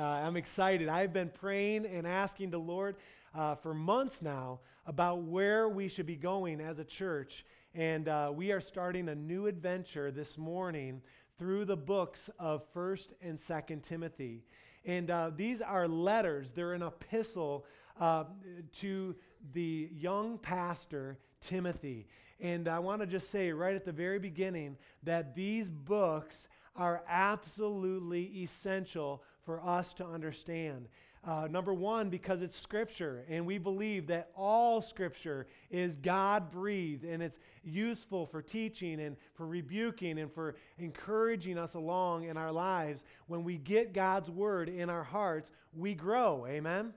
Uh, I'm excited. I've been praying and asking the Lord uh, for months now about where we should be going as a church. And uh, we are starting a new adventure this morning through the books of 1st and 2nd Timothy. And uh, these are letters, they're an epistle uh, to the young pastor, Timothy. And I want to just say right at the very beginning that these books are absolutely essential for us to understand. Uh, number one, because it's Scripture, and we believe that all Scripture is God breathed and it's useful for teaching and for rebuking and for encouraging us along in our lives. When we get God's Word in our hearts, we grow. Amen?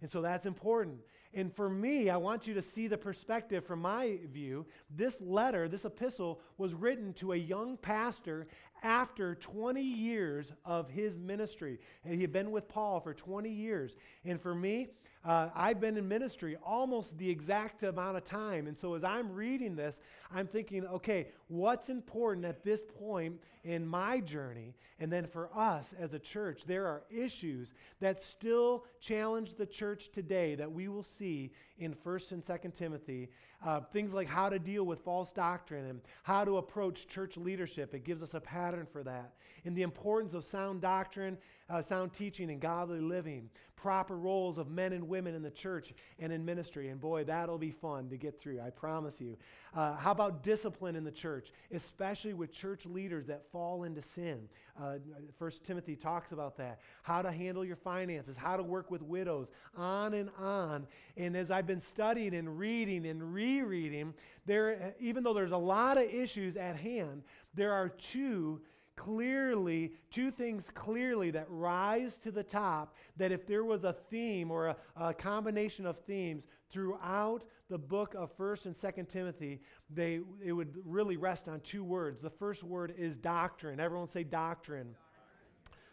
And so that's important. And for me, I want you to see the perspective from my view. This letter, this epistle, was written to a young pastor after 20 years of his ministry. And he had been with Paul for 20 years. And for me, uh, I've been in ministry almost the exact amount of time. And so as I'm reading this, I'm thinking, okay, what's important at this point in my journey? And then for us as a church, there are issues that still challenge the church today that we will see in 1st and 2nd Timothy. Uh, things like how to deal with false doctrine and how to approach church leadership. It gives us a pattern for that. And the importance of sound doctrine, uh, sound teaching, and godly living. Proper roles of men and women in the church and in ministry. And boy, that'll be fun to get through, I promise you. Uh, how about discipline in the church, especially with church leaders that fall into sin? Uh, First Timothy talks about that. How to handle your finances, how to work with widows, on and on. And as I've been studying and reading and rereading, there, even though there's a lot of issues at hand, there are two clearly, two things clearly that rise to the top that if there was a theme or a, a, combination of themes throughout the book of 1st and 2nd Timothy, they, it would really rest on two words. The first word is doctrine. Everyone say doctrine.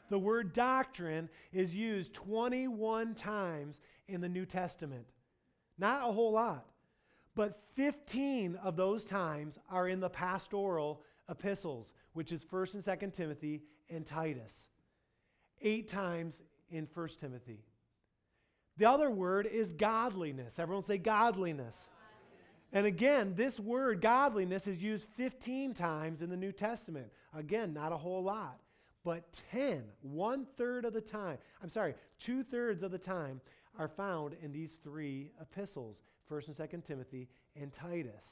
The word doctrine is used 21 times in the New Testament. Not a whole lot, but 15 of those times are in the pastoral epistles, which is 1st and 2nd Timothy and Titus. Eight times in 1st Timothy. The other word is godliness. Everyone say godliness. And again, this word godliness is used 15 times in the New Testament. Again, not a whole lot, but 10, one third of the time, I'm sorry, two thirds of the time are found in these three epistles 1st and 2nd Timothy and Titus.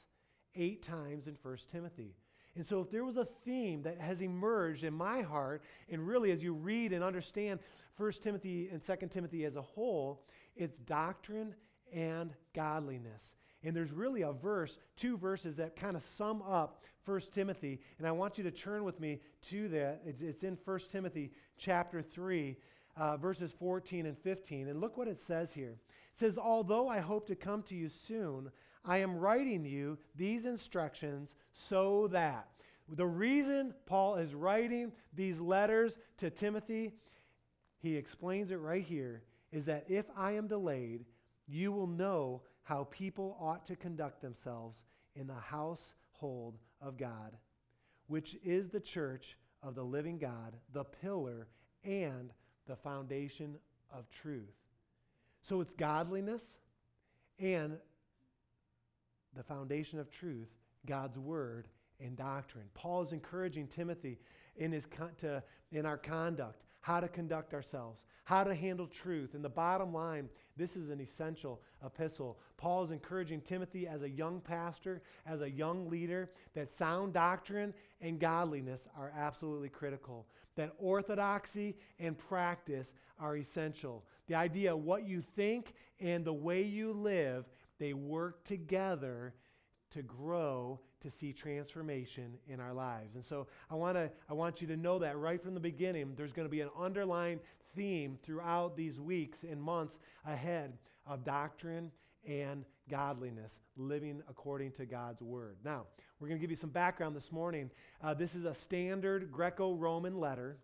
Eight times in 1st Timothy. And so, if there was a theme that has emerged in my heart, and really as you read and understand 1 Timothy and 2 Timothy as a whole, it's doctrine and godliness. And there's really a verse, two verses that kind of sum up 1 Timothy. And I want you to turn with me to that. It's, it's in 1 Timothy chapter 3, uh, verses 14 and 15. And look what it says here. It says, Although I hope to come to you soon, I am writing you these instructions so that. The reason Paul is writing these letters to Timothy, he explains it right here, is that if I am delayed, you will know how people ought to conduct themselves in the household of God, which is the church of the living God, the pillar and the foundation of truth. So it's godliness and the foundation of truth, God's word and doctrine. Paul is encouraging Timothy in, his con- to, in our conduct, how to conduct ourselves, how to handle truth. And the bottom line, this is an essential epistle. Paul is encouraging Timothy as a young pastor, as a young leader, that sound doctrine and godliness are absolutely critical, that orthodoxy and practice are essential. The idea of what you think and the way you live they work together to grow to see transformation in our lives. And so I want to I want you to know that right from the beginning there's going to be an underlying theme throughout these weeks and months ahead of doctrine and godliness, living according to God's word. Now, we're going to give you some background this morning. Uh, this is a standard Greco Roman letter.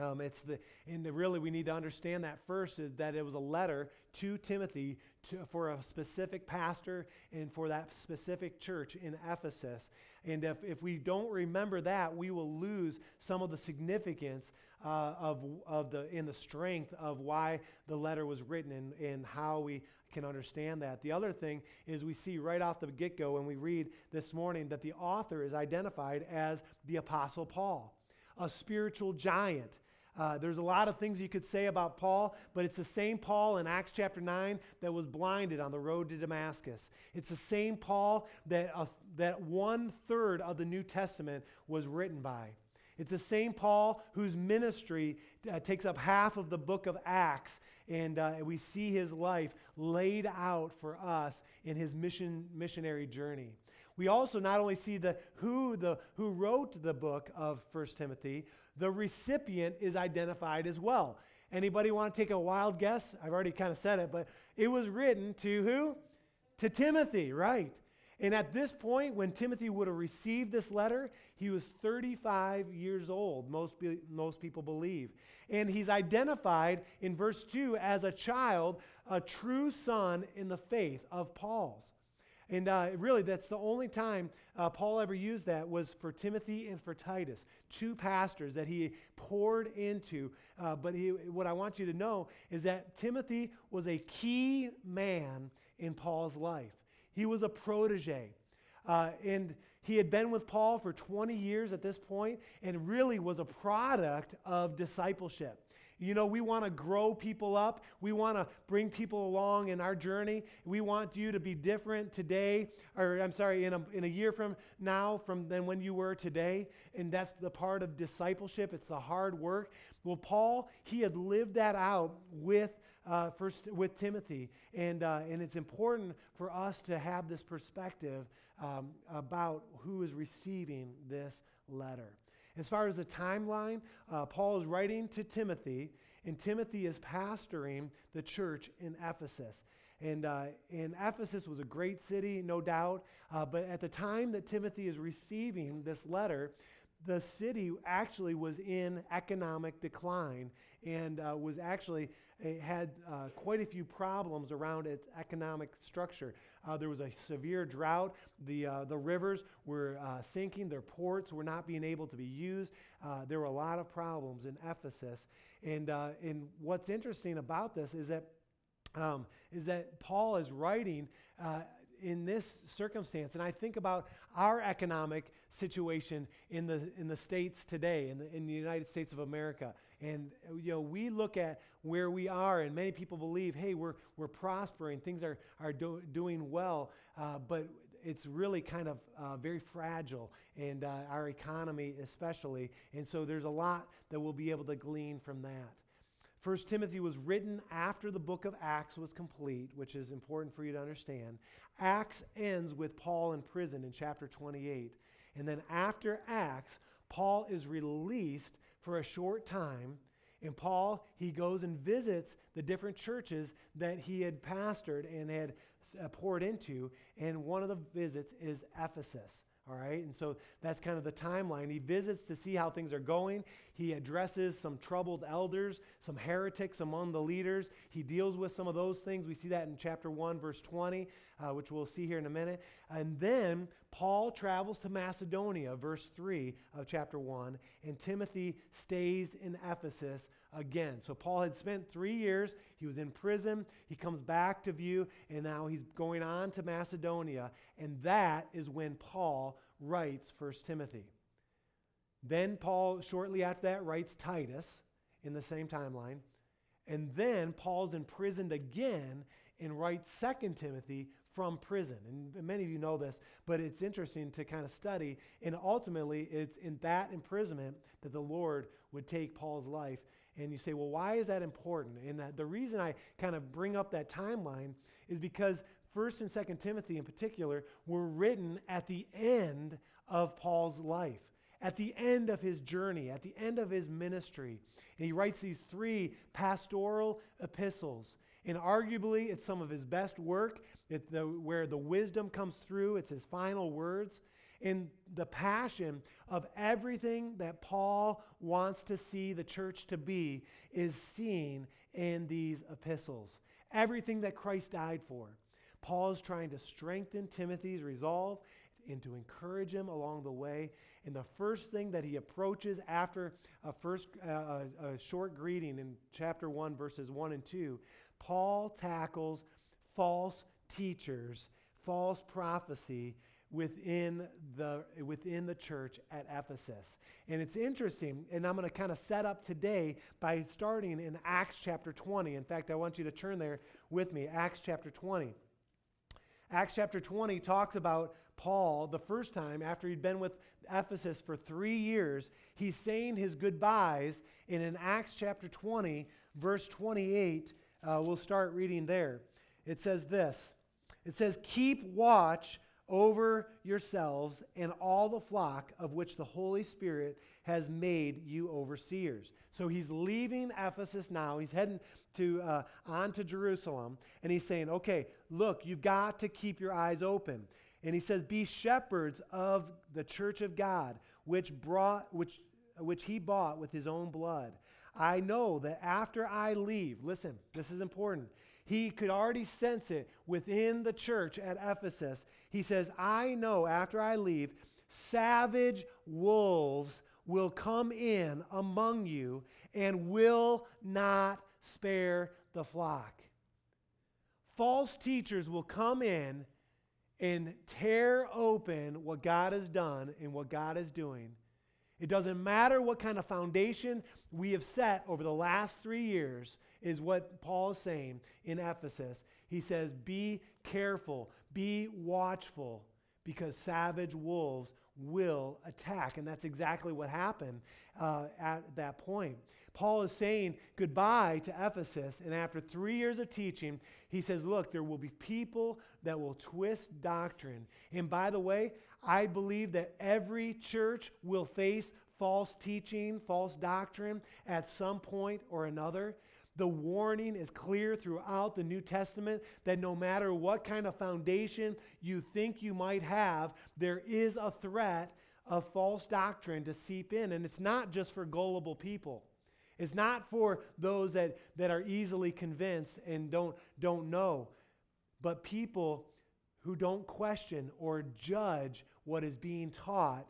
Um, it's the, and really we need to understand that first is that it was a letter to Timothy to, for a specific pastor and for that specific church in Ephesus. And if, if we don't remember that, we will lose some of the significance uh, of, of the, in the strength of why the letter was written and, and how we can understand that. The other thing is we see right off the get go when we read this morning that the author is identified as the Apostle Paul, a spiritual giant. Uh, there's a lot of things you could say about Paul, but it's the same Paul in Acts chapter 9 that was blinded on the road to Damascus. It's the same Paul that, uh, that one third of the New Testament was written by. It's the same Paul whose ministry uh, takes up half of the book of Acts, and uh, we see his life laid out for us in his mission, missionary journey. We also not only see the who the who wrote the book of First Timothy, the recipient is identified as well. Anybody want to take a wild guess? I've already kind of said it, but it was written to who? To Timothy, right? And at this point, when Timothy would have received this letter, he was 35 years old, most, be, most people believe. And he's identified in verse 2 as a child, a true son in the faith of Paul's. And uh, really, that's the only time uh, Paul ever used that was for Timothy and for Titus, two pastors that he poured into. Uh, but he, what I want you to know is that Timothy was a key man in Paul's life. He was a protege. Uh, and he had been with Paul for 20 years at this point and really was a product of discipleship. You know, we want to grow people up. We want to bring people along in our journey. We want you to be different today, or I'm sorry, in a, in a year from now from than when you were today. And that's the part of discipleship. It's the hard work. Well, Paul, he had lived that out with uh, first with Timothy, and uh, and it's important for us to have this perspective um, about who is receiving this letter. As far as the timeline, uh, Paul is writing to Timothy, and Timothy is pastoring the church in Ephesus. And, uh, and Ephesus was a great city, no doubt. Uh, but at the time that Timothy is receiving this letter, the city actually was in economic decline and uh, was actually had uh, quite a few problems around its economic structure. Uh, there was a severe drought. The, uh, the rivers were uh, sinking. Their ports were not being able to be used. Uh, there were a lot of problems in Ephesus. And, and what's interesting about this is that, um, is that Paul is writing in this circumstance, and I think about our economic situation in the, in the states today, in the, in the United States of America, and you know, we look at where we are, and many people believe, hey, we're, we're prospering, things are, are do, doing well, uh, but it's really kind of uh, very fragile, and uh, our economy especially. And so there's a lot that we'll be able to glean from that. First Timothy was written after the book of Acts was complete, which is important for you to understand. Acts ends with Paul in prison in chapter 28. And then after Acts, Paul is released for a short time. And Paul, he goes and visits the different churches that he had pastored and had uh, poured into. And one of the visits is Ephesus. All right, and so that's kind of the timeline. He visits to see how things are going. He addresses some troubled elders, some heretics among the leaders. He deals with some of those things. We see that in chapter 1, verse 20, uh, which we'll see here in a minute. And then Paul travels to Macedonia, verse 3 of chapter 1, and Timothy stays in Ephesus again. So Paul had spent three years, he was in prison, he comes back to view, and now he's going on to Macedonia, and that is when Paul writes First Timothy. Then Paul, shortly after that, writes Titus in the same timeline. And then Paul's imprisoned again and writes Second Timothy from prison. And many of you know this, but it's interesting to kind of study. And ultimately, it's in that imprisonment that the Lord would take Paul's life and you say, well, why is that important? And the reason I kind of bring up that timeline is because 1st and 2nd Timothy in particular were written at the end of Paul's life, at the end of his journey, at the end of his ministry. And he writes these three pastoral epistles. And arguably, it's some of his best work, the, where the wisdom comes through. It's his final words in the passion of everything that Paul wants to see the church to be is seen in these epistles. Everything that Christ died for. Paul is trying to strengthen Timothy's resolve and to encourage him along the way. And the first thing that he approaches after a first uh, a short greeting in chapter 1 verses 1 and 2, Paul tackles false teachers, false prophecy within the, within the church at Ephesus. And it's interesting, and I'm going to kind of set up today by starting in Acts chapter 20. In fact, I want you to turn there with me, Acts chapter 20. Acts chapter 20 talks about Paul the first time after he'd been with Ephesus for three years. He's saying his goodbyes, and in Acts chapter 20, verse 28, uh, we'll start reading there. It says this It says, Keep watch over yourselves and all the flock of which the Holy Spirit has made you overseers. So he's leaving Ephesus now. He's heading to uh, on to Jerusalem, and he's saying, "Okay, look, you've got to keep your eyes open." And he says, "Be shepherds of the church of God, which brought which which he bought with his own blood." I know that after I leave, listen, this is important. He could already sense it within the church at Ephesus. He says, I know after I leave, savage wolves will come in among you and will not spare the flock. False teachers will come in and tear open what God has done and what God is doing. It doesn't matter what kind of foundation we have set over the last three years, is what Paul is saying in Ephesus. He says, Be careful, be watchful, because savage wolves will attack. And that's exactly what happened uh, at that point. Paul is saying goodbye to Ephesus, and after three years of teaching, he says, Look, there will be people that will twist doctrine. And by the way, I believe that every church will face false teaching, false doctrine at some point or another. The warning is clear throughout the New Testament that no matter what kind of foundation you think you might have, there is a threat of false doctrine to seep in. And it's not just for gullible people. It's not for those that, that are easily convinced and don't, don't know, but people who don't question or judge what is being taught.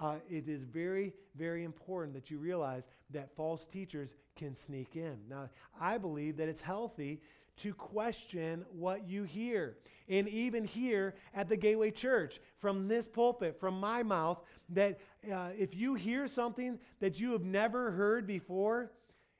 Uh, it is very, very important that you realize that false teachers can sneak in. Now, I believe that it's healthy to question what you hear. And even here at the Gateway Church, from this pulpit, from my mouth, that uh, if you hear something that you have never heard before,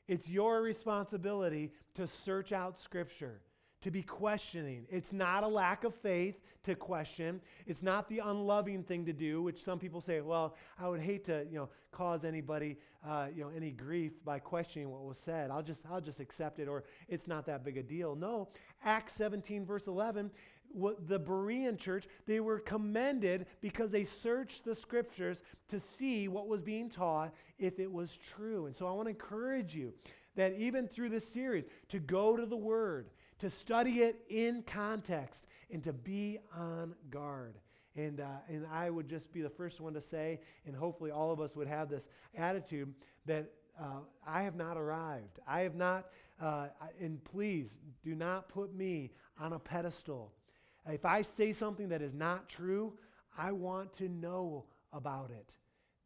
it's your responsibility to search out Scripture to be questioning. It's not a lack of faith to question. It's not the unloving thing to do, which some people say, well, I would hate to, you know, cause anybody, uh, you know, any grief by questioning what was said. I'll just, I'll just accept it, or it's not that big a deal. No, Acts 17, verse 11, what the Berean church, they were commended because they searched the scriptures to see what was being taught, if it was true. And so I want to encourage you that even through this series, to go to the Word, to study it in context, and to be on guard. And, uh, and I would just be the first one to say, and hopefully all of us would have this attitude that uh, I have not arrived. I have not, uh, and please do not put me on a pedestal. If I say something that is not true, I want to know about it.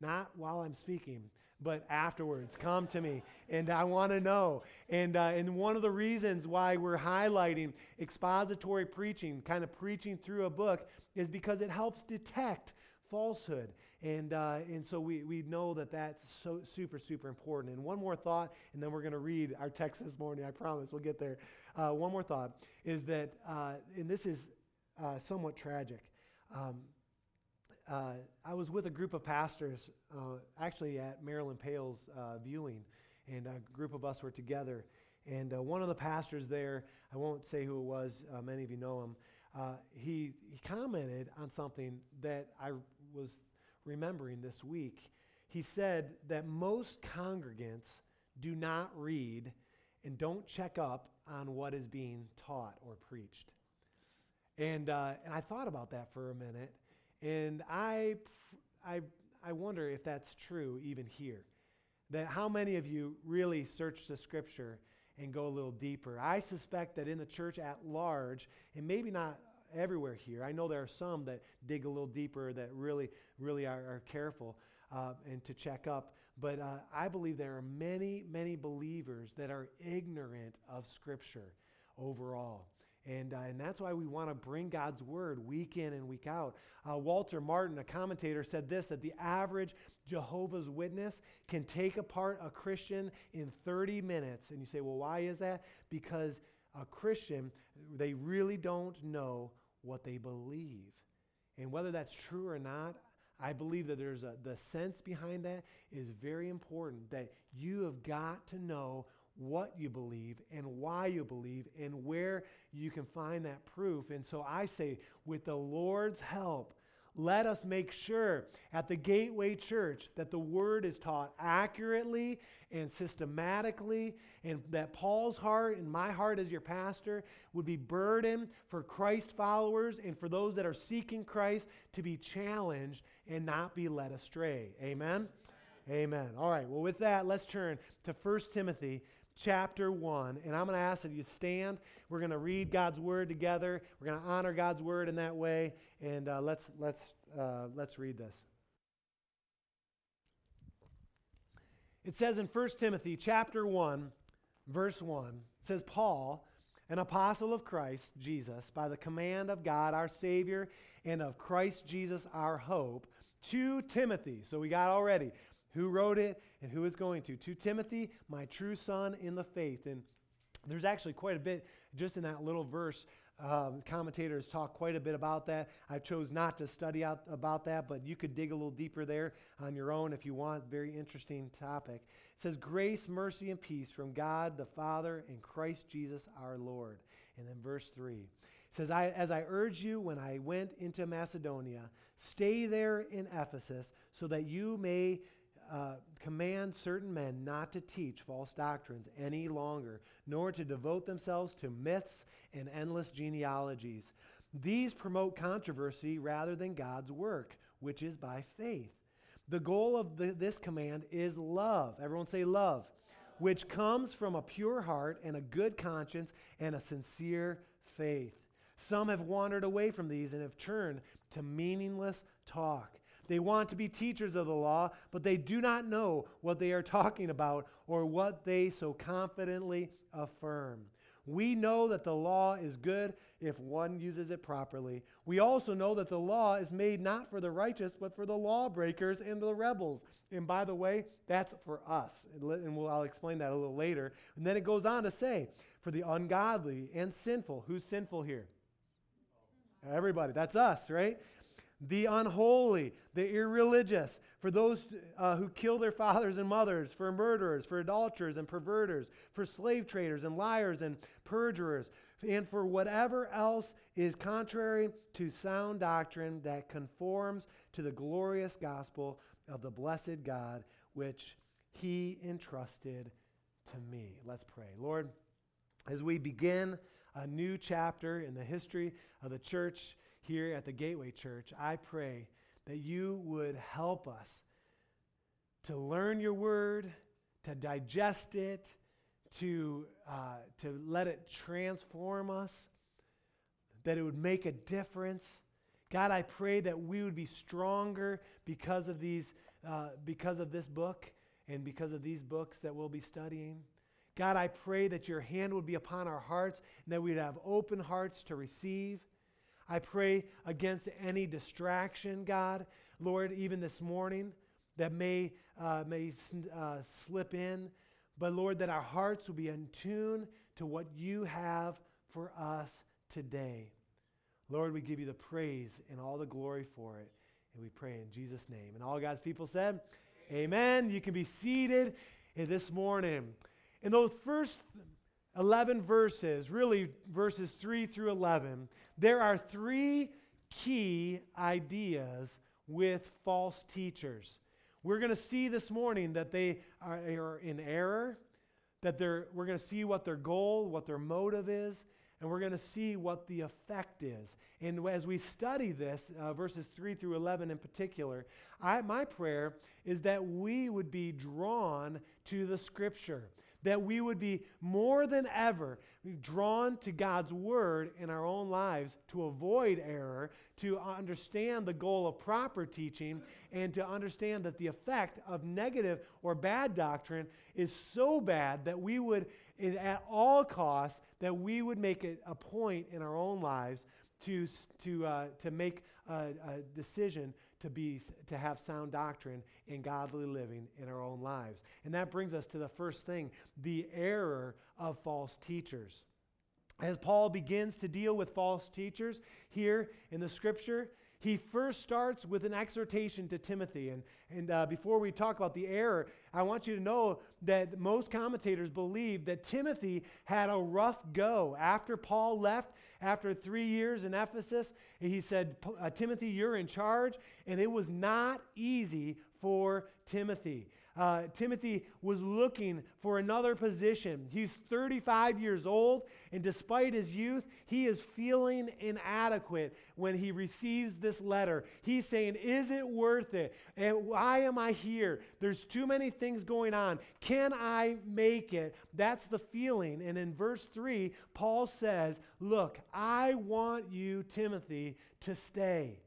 Not while I'm speaking, but afterwards. Come to me, and I want to know. And, uh, and one of the reasons why we're highlighting expository preaching, kind of preaching through a book, is because it helps detect falsehood. And, uh, and so we, we know that that's so super, super important. And one more thought, and then we're going to read our text this morning. I promise we'll get there. Uh, one more thought is that, uh, and this is uh, somewhat tragic. Um, uh, I was with a group of pastors, uh, actually at Marilyn Pale's uh, viewing, and a group of us were together. And uh, one of the pastors there, I won't say who it was, uh, many of you know him, uh, he, he commented on something that I was remembering this week. He said that most congregants do not read and don't check up on what is being taught or preached. And, and I thought about that for a minute. And I, I, I wonder if that's true even here. That how many of you really search the scripture and go a little deeper? I suspect that in the church at large, and maybe not everywhere here. I know there are some that dig a little deeper that really, really are, are careful uh, and to check up. But uh, I believe there are many, many believers that are ignorant of Scripture overall. And, uh, and that's why we want to bring God's word week in and week out. Uh, Walter Martin, a commentator, said this that the average Jehovah's Witness can take apart a Christian in 30 minutes. And you say, well, why is that? Because a Christian, they really don't know what they believe. And whether that's true or not, I believe that there's a, the sense behind that is very important that you have got to know what you believe and why you believe and where you can find that proof. And so I say, with the Lord's help, let us make sure at the Gateway Church that the word is taught accurately and systematically, and that Paul's heart and my heart as your pastor would be burdened for Christ followers and for those that are seeking Christ to be challenged and not be led astray. Amen? Amen. All right, well, with that, let's turn to 1 Timothy chapter 1. And I'm going to ask that you stand. We're going to read God's word together. We're going to honor God's word in that way. And uh, let's, let's, uh, let's read this. It says in 1 Timothy chapter 1, verse 1, it says, Paul, an apostle of Christ Jesus, by the command of God our Savior and of Christ Jesus our hope, to Timothy. So we got already who wrote it and who is going to. To Timothy, my true son in the faith. And there's actually quite a bit just in that little verse. Um, commentators talk quite a bit about that. I chose not to study out about that, but you could dig a little deeper there on your own if you want. Very interesting topic. It says, Grace, mercy, and peace from God the Father and Christ Jesus our Lord. And then verse 3 it says, I, As I urge you when I went into Macedonia, stay there in Ephesus so that you may uh, command certain men not to teach false doctrines any longer, nor to devote themselves to myths and endless genealogies. These promote controversy rather than God's work, which is by faith. The goal of the, this command is love. Everyone say love, which comes from a pure heart and a good conscience and a sincere faith. Some have wandered away from these and have turned to meaningless talk. They want to be teachers of the law, but they do not know what they are talking about or what they so confidently affirm. We know that the law is good if one uses it properly. We also know that the law is made not for the righteous, but for the lawbreakers and the rebels. And by the way, that's for us. And I'll explain that a little later. And then it goes on to say, for the ungodly and sinful. Who's sinful here? Everybody. That's us, right? The unholy, the irreligious, for those uh, who kill their fathers and mothers, for murderers, for adulterers and perverters, for slave traders and liars and perjurers, and for whatever else is contrary to sound doctrine that conforms to the glorious gospel of the blessed God, which he entrusted to me. Let's pray. Lord, as we begin a new chapter in the history of the church, here at the Gateway Church, I pray that you would help us to learn your word, to digest it, to, uh, to let it transform us, that it would make a difference. God, I pray that we would be stronger because of these, uh, because of this book and because of these books that we'll be studying. God, I pray that your hand would be upon our hearts and that we'd have open hearts to receive. I pray against any distraction, God, Lord, even this morning that may, uh, may uh, slip in. But Lord, that our hearts will be in tune to what you have for us today. Lord, we give you the praise and all the glory for it. And we pray in Jesus' name. And all God's people said, Amen. Amen. You can be seated this morning. In those first 11 verses, really verses 3 through 11, there are three key ideas with false teachers. We're going to see this morning that they are, are in error, that they're, we're going to see what their goal, what their motive is, and we're going to see what the effect is. And as we study this, uh, verses 3 through 11 in particular, I, my prayer is that we would be drawn to the scripture that we would be more than ever drawn to God's word in our own lives to avoid error, to understand the goal of proper teaching, and to understand that the effect of negative or bad doctrine is so bad that we would, at all costs, that we would make it a point in our own lives to, to, uh, to make a, a decision to, be, to have sound doctrine and godly living in our own lives. And that brings us to the first thing the error of false teachers. As Paul begins to deal with false teachers here in the scripture, he first starts with an exhortation to Timothy. And, and uh, before we talk about the error, I want you to know that most commentators believe that Timothy had a rough go. After Paul left, after three years in Ephesus, he said, uh, Timothy, you're in charge. And it was not easy for Timothy. Uh, Timothy was looking for another position. He's 35 years old, and despite his youth, he is feeling inadequate when he receives this letter. He's saying, Is it worth it? And why am I here? There's too many things going on. Can I make it? That's the feeling. And in verse 3, Paul says, Look, I want you, Timothy, to stay.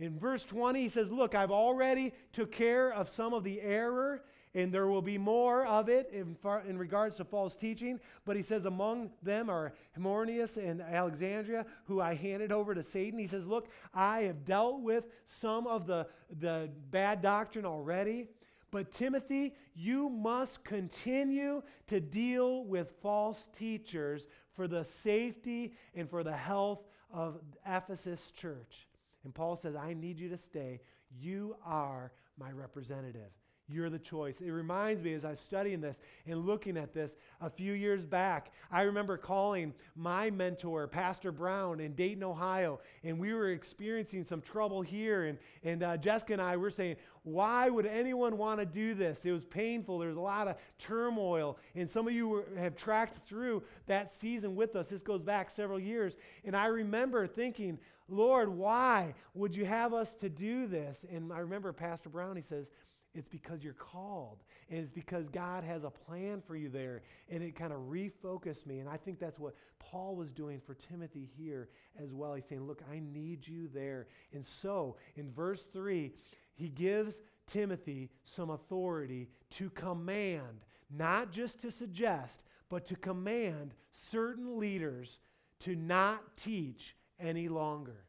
In verse 20, he says, Look, I've already took care of some of the error, and there will be more of it in, far, in regards to false teaching. But he says, Among them are Hymenaeus and Alexander, who I handed over to Satan. He says, Look, I have dealt with some of the, the bad doctrine already. But Timothy, you must continue to deal with false teachers for the safety and for the health of Ephesus church. And Paul says, I need you to stay. You are my representative. You're the choice. It reminds me as I was studying this and looking at this a few years back, I remember calling my mentor, Pastor Brown, in Dayton, Ohio, and we were experiencing some trouble here. And, and uh, Jessica and I were saying, why would anyone want to do this? It was painful. There was a lot of turmoil. And some of you were, have tracked through that season with us. This goes back several years. And I remember thinking, Lord, why would you have us to do this? And I remember Pastor Brown, he says, it's because you're called. And it's because God has a plan for you there. And it kind of refocused me. And I think that's what Paul was doing for Timothy here as well. He's saying, Look, I need you there. And so in verse 3, he gives Timothy some authority to command, not just to suggest, but to command certain leaders to not teach any longer.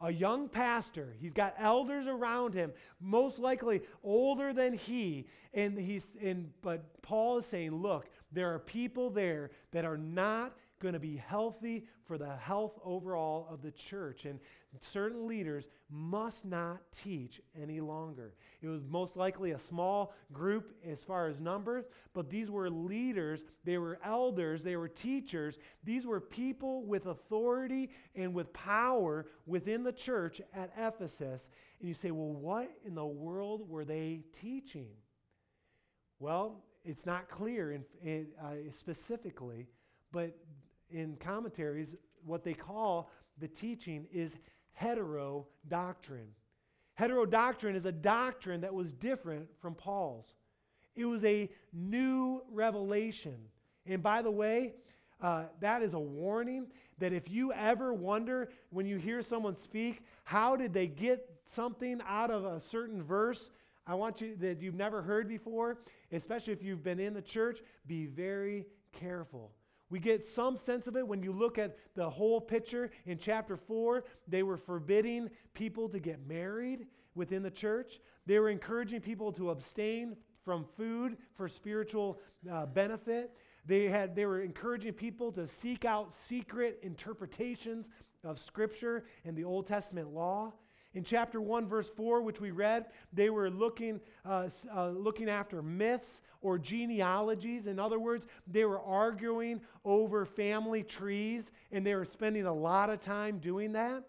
A young pastor, he's got elders around him, most likely older than he, and he's and but Paul is saying, look, there are people there that are not going to be healthy for the health overall of the church. And certain leaders must not teach any longer. It was most likely a small group as far as numbers, but these were leaders, they were elders, they were teachers. These were people with authority and with power within the church at Ephesus. And you say, well, what in the world were they teaching? Well, it's not clear in, in, uh, specifically, but in commentaries, what they call the teaching is heterodoctrine. Heterodoctrine is a doctrine that was different from Paul's. It was a new revelation. And by the way, uh, that is a warning that if you ever wonder when you hear someone speak, how did they get something out of a certain verse? I want you that you've never heard before, especially if you've been in the church, be very careful we get some sense of it when you look at the whole picture in chapter 4. They were forbidding people to get married within the church, they were encouraging people to abstain from food for spiritual uh, benefit. They, had, they were encouraging people to seek out secret interpretations of Scripture and the Old Testament law. In chapter 1, verse 4, which we read, they were looking, uh, uh, looking after myths or genealogies. In other words, they were arguing over family trees, and they were spending a lot of time doing that.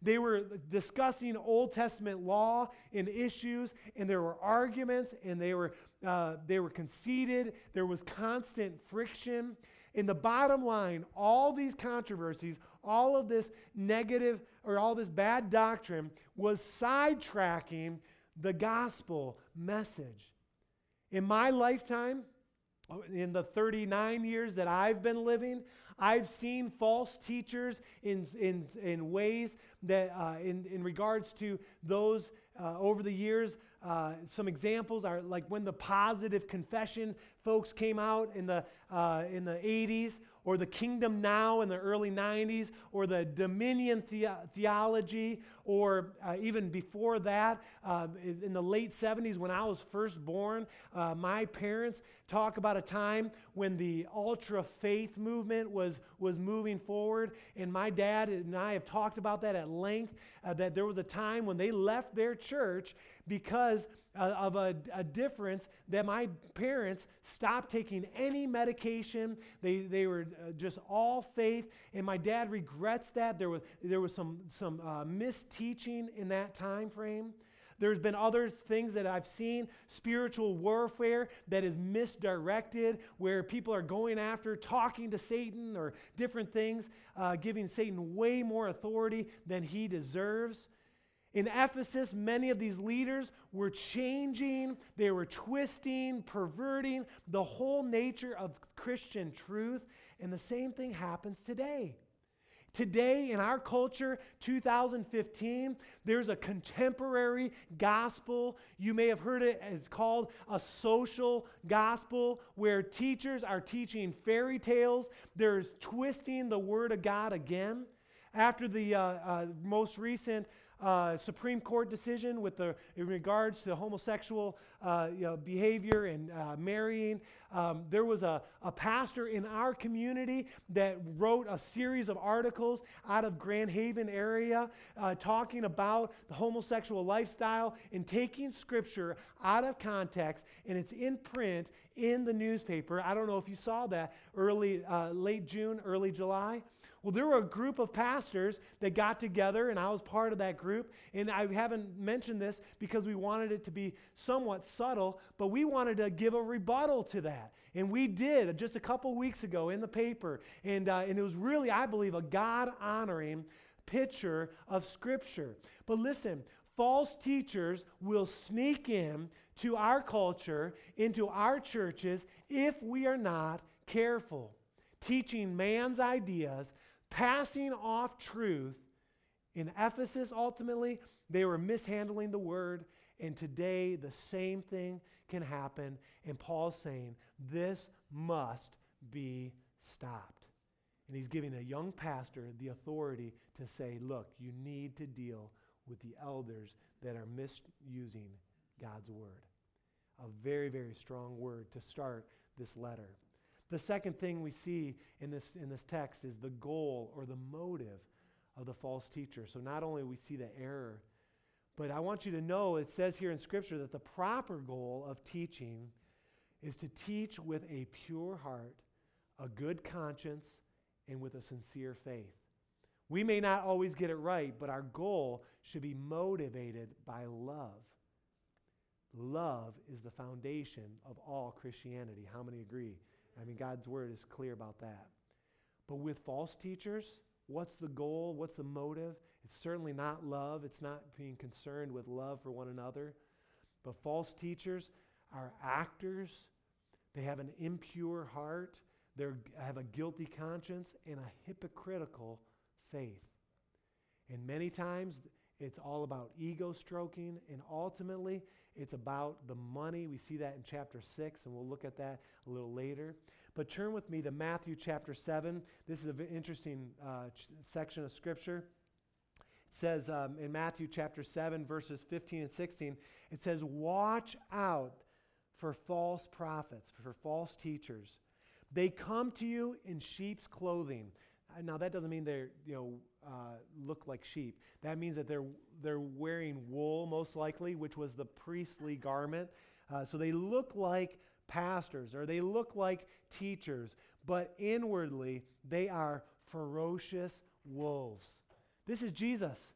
They were discussing Old Testament law and issues, and there were arguments, and they were, uh, they were conceited. There was constant friction. In the bottom line, all these controversies, all of this negative or all this bad doctrine was sidetracking the gospel message. In my lifetime, in the 39 years that I've been living, I've seen false teachers in, in, in ways that, uh, in, in regards to those uh, over the years. Uh, some examples are like when the positive confession folks came out in the, uh, in the 80s, or the kingdom now in the early 90s, or the dominion the- theology, or uh, even before that, uh, in the late 70s when I was first born, uh, my parents talk about a time when the ultra faith movement was, was moving forward. And my dad and I have talked about that at length, uh, that there was a time when they left their church because uh, of a, a, difference that my parents stopped taking any medication. They, they were uh, just all faith, and my dad regrets that. There was, there was some, some uh, misteaching in that time frame. There's been other things that I've seen spiritual warfare that is misdirected, where people are going after talking to Satan or different things, uh, giving Satan way more authority than he deserves. In Ephesus, many of these leaders were changing, they were twisting, perverting the whole nature of Christian truth. And the same thing happens today. Today, in our culture, 2015, there's a contemporary gospel. You may have heard it, it's called a social gospel, where teachers are teaching fairy tales. They're twisting the word of God again. After the uh, uh, most recent uh, Supreme Court decision with the, in regards to homosexual uh, you know, behavior and uh, marrying. Um, there was a, a pastor in our community that wrote a series of articles out of Grand Haven area uh, talking about the homosexual lifestyle and taking scripture out of context, and it's in print in the newspaper. I don't know if you saw that early, uh, late June, early July. Well, there were a group of pastors that got together, and I was part of that group. And I haven't mentioned this because we wanted it to be somewhat subtle, but we wanted to give a rebuttal to that. And we did just a couple weeks ago in the paper. And, uh, and it was really, I believe, a God honoring picture of Scripture. But listen, false teachers will sneak in to our culture, into our churches, if we are not careful, teaching man's ideas passing off truth. In Ephesus, ultimately, they were mishandling the word. And today, the same thing can happen. And Paul's saying, this must be stopped. And he's giving a young pastor the authority to say, look, you need to deal with the elders that are misusing God's word. A very, very strong word to start this letter. The second thing we see in this, in this text is the goal or the motive of the false teacher. So not only we see the error, but I want you to know it says here in Scripture that the proper goal of teaching is to teach with a pure heart, a good conscience, and with a sincere faith. We may not always get it right, but our goal should be motivated by love. Love is the foundation of all Christianity. How many agree? I mean, God's word is clear about that. But with false teachers, what's the goal? What's the motive? It's certainly not love. It's not being concerned with love for one another. But false teachers are actors. They have an impure heart. They have a guilty conscience and a hypocritical faith. And many times it's all about ego stroking, and ultimately it's about the money. We see that in chapter 6, and we'll look at that a little later. But turn with me to Matthew chapter 7. This is an interesting uh, ch- section of Scripture. It says um, in Matthew chapter 7, verses 15 and 16, it says, Watch out for false prophets, for false teachers. They come to you in sheep's clothing. Now, that doesn't mean they're, you know, uh, look like sheep. That means that they're, they're wearing wool, most likely, which was the priestly garment. Uh, so they look like pastors or they look like teachers, but inwardly they are ferocious wolves. This is Jesus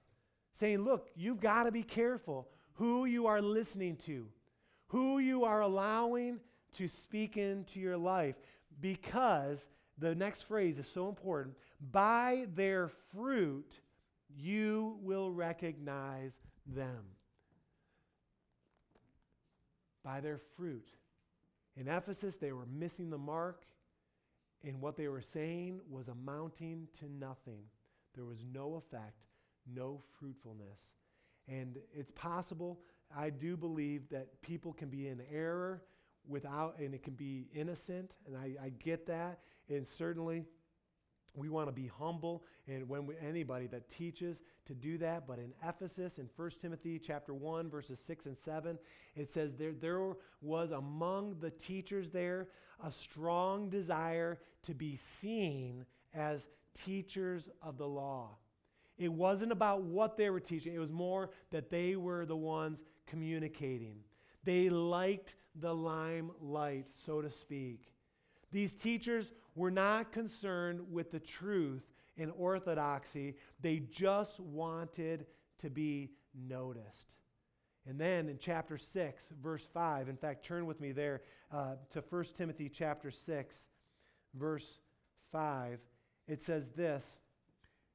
saying, Look, you've got to be careful who you are listening to, who you are allowing to speak into your life, because the next phrase is so important. By their fruit, you will recognize them. By their fruit. In Ephesus, they were missing the mark, and what they were saying was amounting to nothing. There was no effect, no fruitfulness. And it's possible, I do believe, that people can be in error without, and it can be innocent, and I, I get that. And certainly, we want to be humble and when we, anybody that teaches to do that but in ephesus in 1 timothy chapter 1 verses 6 and 7 it says there, there was among the teachers there a strong desire to be seen as teachers of the law. It wasn't about what they were teaching it was more that they were the ones communicating. They liked the limelight so to speak these teachers were not concerned with the truth and orthodoxy, they just wanted to be noticed. And then in chapter 6, verse 5, in fact, turn with me there uh, to 1 Timothy chapter 6, verse 5. It says this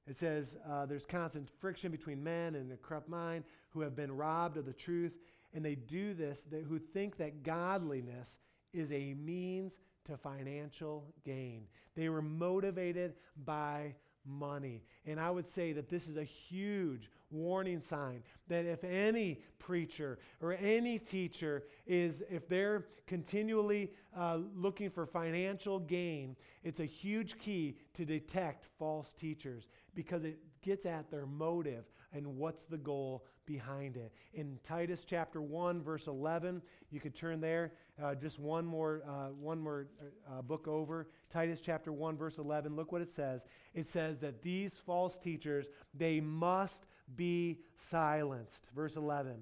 It says, uh, There's constant friction between men and a corrupt mind who have been robbed of the truth, and they do this, they, who think that godliness is a means to financial gain. They were motivated by money. And I would say that this is a huge warning sign that if any preacher or any teacher is, if they're continually uh, looking for financial gain, it's a huge key to detect false teachers because it gets at their motive and what's the goal behind it. In Titus chapter 1, verse 11, you could turn there, uh, just one more, uh, one more uh, book over. Titus chapter 1, verse 11, look what it says. It says that these false teachers, they must be silenced. Verse 11,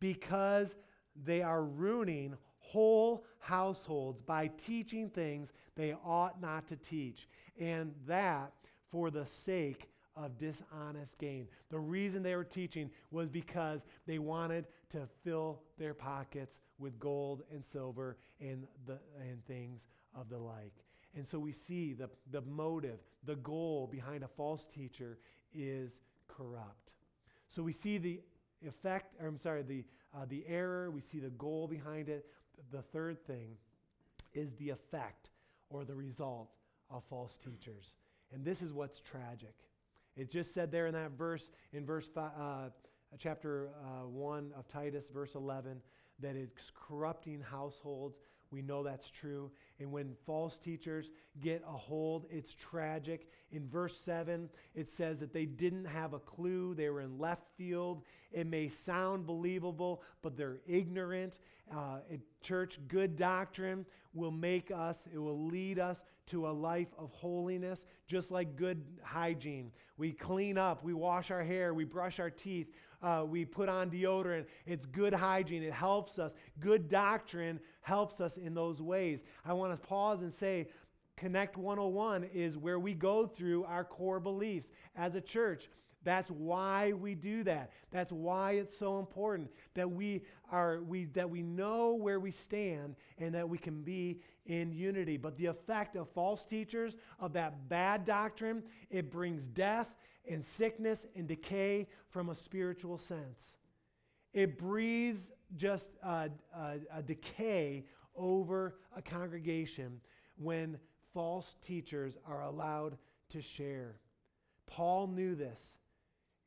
because they are ruining whole households by teaching things they ought not to teach, and that for the sake of dishonest gain. The reason they were teaching was because they wanted to fill their pockets with gold and silver and, the, and things of the like. And so we see the, the motive, the goal behind a false teacher is corrupt. So we see the effect, or I'm sorry, the, uh, the error, we see the goal behind it. The third thing is the effect or the result of false teachers. And this is what's tragic. It just said there in that verse, in verse five, uh, chapter uh, 1 of Titus, verse 11, that it's corrupting households. We know that's true. And when false teachers get a hold, it's tragic. In verse 7, it says that they didn't have a clue. They were in left field. It may sound believable, but they're ignorant. Uh, church, good doctrine will make us, it will lead us to a life of holiness, just like good hygiene. We clean up, we wash our hair, we brush our teeth, uh, we put on deodorant. It's good hygiene. It helps us. Good doctrine helps us in those ways. I want to pause and say, Connect 101 is where we go through our core beliefs as a church. That's why we do that. That's why it's so important that we are we that we know where we stand and that we can be in unity. But the effect of false teachers, of that bad doctrine, it brings death and sickness and decay from a spiritual sense. It breathes just a, a, a decay over a congregation when false teachers are allowed to share. Paul knew this.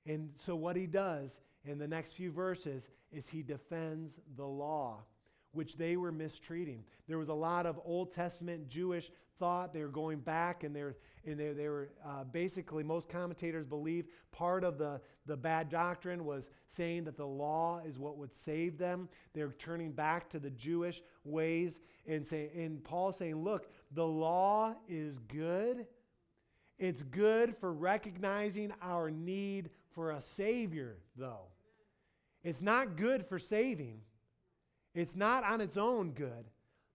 And so, what he does in the next few verses is he defends the law, which they were mistreating. There was a lot of Old Testament Jewish thought. They were going back, and, they were, and they, they were uh, basically, most commentators believe part of the, the bad doctrine was saying that the law is what would save them. They're turning back to the Jewish ways and, say, and Paul saying, look, the law is good. It's good for recognizing our need for a Savior, though. It's not good for saving, it's not on its own good.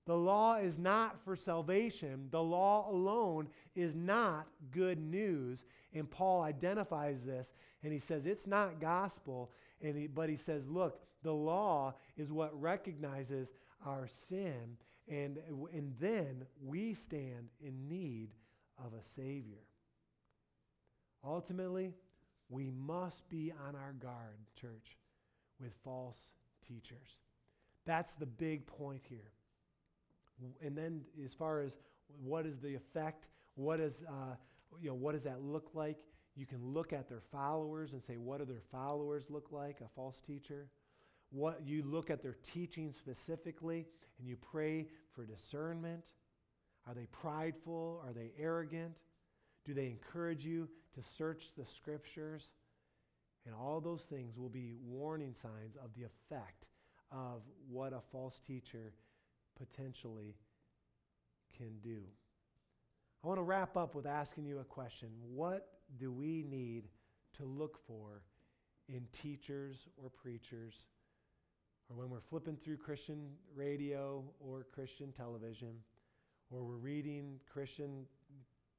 The law is not for salvation. The law alone is not good news. And Paul identifies this and he says it's not gospel. And he, but he says, look, the law is what recognizes our sin. And, and then we stand in need of a Savior. Ultimately, we must be on our guard, church, with false teachers. That's the big point here. And then as far as what is the effect, what is, uh, you know, what does that look like? You can look at their followers and say, what do their followers look like, a false teacher? What you look at their teaching specifically and you pray for discernment. Are they prideful? Are they arrogant? Do they encourage you to search the scriptures? And all those things will be warning signs of the effect of what a false teacher potentially can do. I want to wrap up with asking you a question. What do we need to look for in teachers or preachers, or when we're flipping through Christian radio or Christian television, or we're reading Christian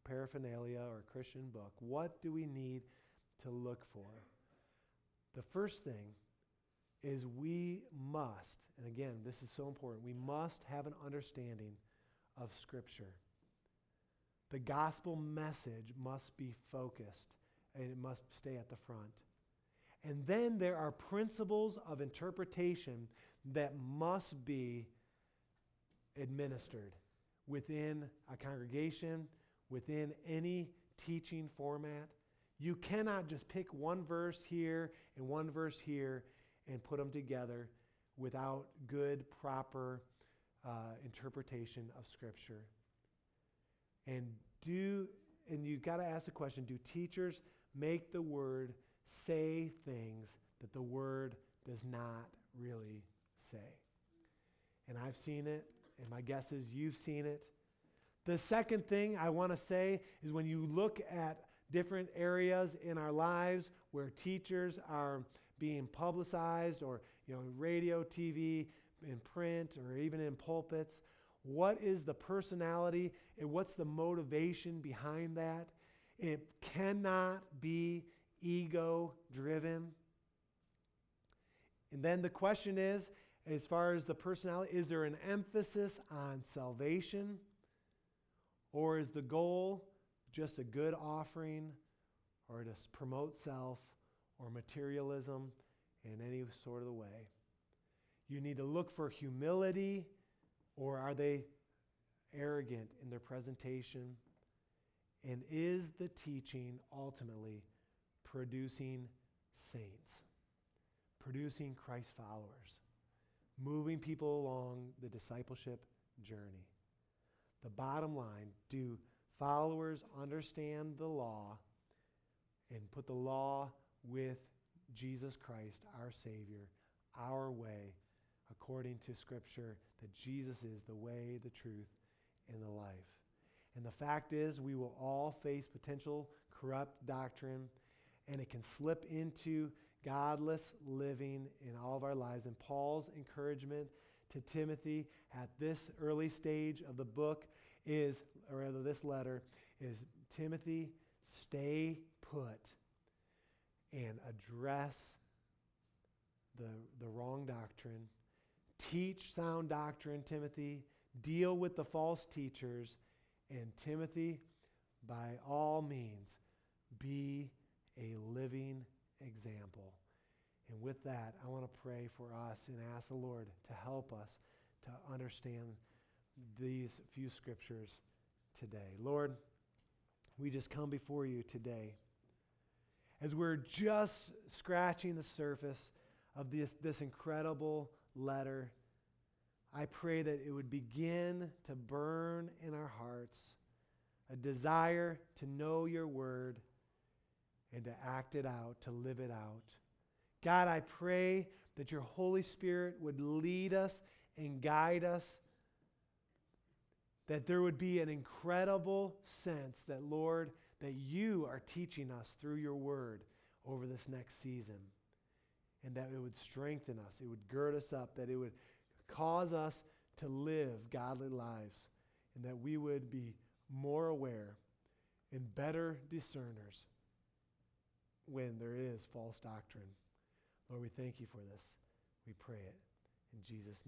paraphernalia or Christian book? What do we need to look for? The first thing is we must, and again, this is so important, we must have an understanding of Scripture. The gospel message must be focused and it must stay at the front. And then there are principles of interpretation that must be administered within a congregation, within any teaching format. You cannot just pick one verse here and one verse here and put them together without good, proper uh, interpretation of Scripture. And do and you've got to ask the question: Do teachers make the Word say things that the Word does not really say? And I've seen it, and my guess is you've seen it. The second thing I want to say is when you look at different areas in our lives where teachers are being publicized or you know radio tv in print or even in pulpits what is the personality and what's the motivation behind that? It cannot be ego driven and then the question is as far as the personality is there an emphasis on salvation or is the goal just a good offering or to promote self or materialism in any sort of way. You need to look for humility or are they arrogant in their presentation? And is the teaching ultimately producing saints, producing Christ followers, moving people along the discipleship journey? The bottom line do followers understand the law and put the law with Jesus Christ, our Savior, our way, according to Scripture, that Jesus is the way, the truth, and the life. And the fact is, we will all face potential corrupt doctrine, and it can slip into godless living in all of our lives. And Paul's encouragement to Timothy at this early stage of the book is, or rather, this letter is Timothy, stay put and address the, the wrong doctrine. Teach sound doctrine, Timothy. Deal with the false teachers. And Timothy, by all means, be a living example. And with that, I want to pray for us and ask the Lord to help us to understand these few scriptures today. Lord, we just come before you today as we're just scratching the surface of this, this incredible letter. I pray that it would begin to burn in our hearts a desire to know your word and to act it out, to live it out. God, I pray that your Holy Spirit would lead us and guide us, that there would be an incredible sense that, Lord, that you are teaching us through your word over this next season, and that it would strengthen us, it would gird us up, that it would cause us to live godly lives, and that we would be more aware and better discerners when there is false doctrine. Lord, we thank you for this. We pray it in Jesus' name.